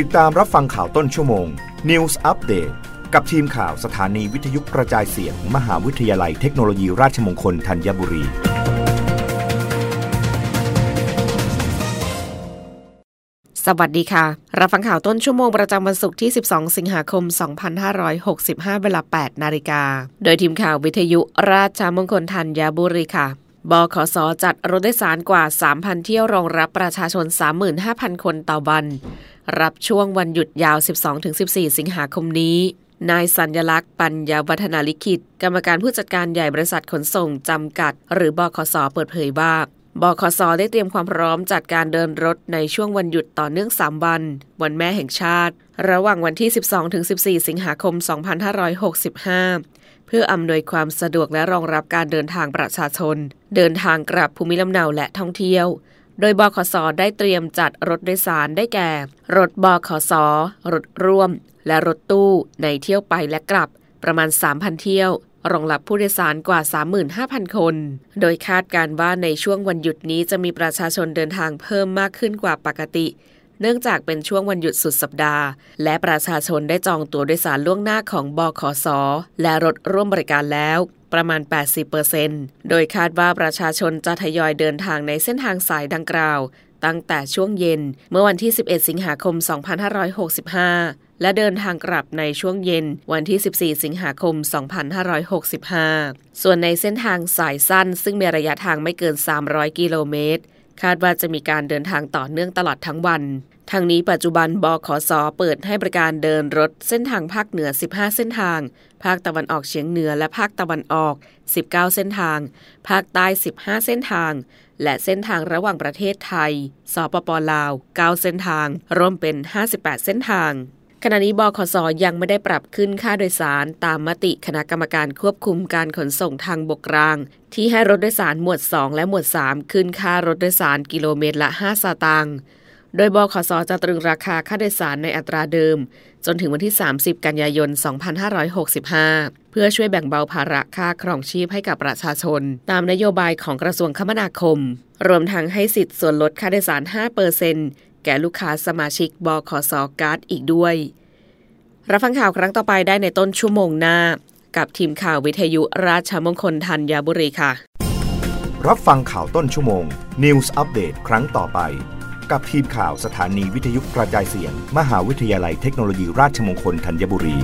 ติดตามรับฟังข่าวต้นชั่วโมง News Update กับทีมข่าวสถานีวิทยุกระจายเสียง มหาวิทยาลัยเทคโนโลยีราชมงคลธัญบุรี สวัสดีค่ะ รับฟังข่าวต้นชั่วโมงประจำวันศุกร์ที่ 12 สิงหาคม 2565 เวลา 8 นาฬิกา โดยทีมข่าววิทยุราชมงคลธัญบุรีค่ะ บขสจัดรถโดยสารกว่า 3,000 เที่ยวรองรับประชาชน 35,000 คนต่อวัน รับช่วงวันหยุดยาว 12-14 สิงหาคมนี้ นายสัญญลักษณ์ปัญญาวัฒนาลิขิต กรรมการผู้จัดการใหญ่บริษัทขนส่งจำกัด หรือบขสเปิดเผยว่าบขสได้เตรียมความพร้อมจัดการเดินรถในช่วงวันหยุดต่อเนื่อง 3 วัน วันแม่แห่งชาติ ระหว่างวันที่ 12-14 สิงหาคม 2565 เพื่ออำนวยความสะดวกและรองรับการเดินทางประชาชน เดินทางกลับภูมิลำเนาและท่องเที่ยว โดยบขสได้เตรียมจัดรถโดยสารได้แก่ รถบขสรถร่วม และรถตู้ในเที่ยวไปและกลับประมาณ 3,000 เที่ยวรองรับผู้โดยสารกว่า 35,000 คน โดยคาดการว่าในช่วงวันหยุดนี้จะมีประชาชนเดินทางเพิ่มมากขึ้นกว่าปกติ เนื่องจากเป็นช่วงวันหยุดสุดสัปดาห์ และประชาชนได้จองตั๋วโดยสารล่วงหน้าของบขสและรถร่วมบริการแล้วประมาณ 80%โดยคาดว่าประชาชนจะทยอยเดินทางในเส้นทางสายดังกล่าว ตั้งแต่ช่วงเย็นเมื่อวันที่ 11 สิงหาคม 2565 และเดินทางกลับในช่วงเย็นวันที่ 14 สิงหาคม 2565 ส่วนในเส้นทางสายสั้นซึ่งมีระยะทางไม่เกิน 300 กิโลเมตร คาดว่าจะมีการเดินทางต่อเนื่องตลอดทั้งวันทางนี้ปัจจุบันบขสเปิดให้บริการเดินรถเส้นทางภาคเหนือ 15 เส้นทาง ภาคตะวันออกเฉียงเหนือและภาคตะวันออก 19 เส้นทาง ภาคใต้ 15 เส้นทาง และเส้นทางระหว่างประเทศไทย สปปลาว 9 เส้นทาง รวมเป็น 58 เส้นทาง ขณะนี้บขสยังไม่ได้ปรับขึ้นค่าโดยสารตามมติคณะกรรมการควบคุมการขนส่งทางบกกลาง ที่ให้รถโดยสารหมวด 2 และหมวด 3 ขึ้นค่ารถโดยสารกิโลเมตรละ 5 สตางค์โดยบขสจะตรึงราคาค่าโดยสารในอัตราเดิม จนถึงวันที่ 30 กันยายน 2565 เพื่อช่วยแบ่งเบาภาระค่าครองชีพให้กับประชาชน ตามนโยบายของกระทรวงคมนาคม รวมทั้งให้สิทธิ์ส่วนลดค่าโดยสาร 5% แก่ลูกค้าสมาชิกบขสการ์ดอีกด้วย รับฟังข่าวครั้งต่อไปได้ในต้นชั่วโมงหน้า กับทีมข่าววิทยุราชมงคลธัญบุรีค่ะ รับฟังข่าวต้นชั่วโมง News อัปเดตครั้งต่อไป กับทีมข่าวสถานีวิทยุกระจายเสียง มหาวิทยาลัยเทคโนโลยีราชมงคลธัญบุรี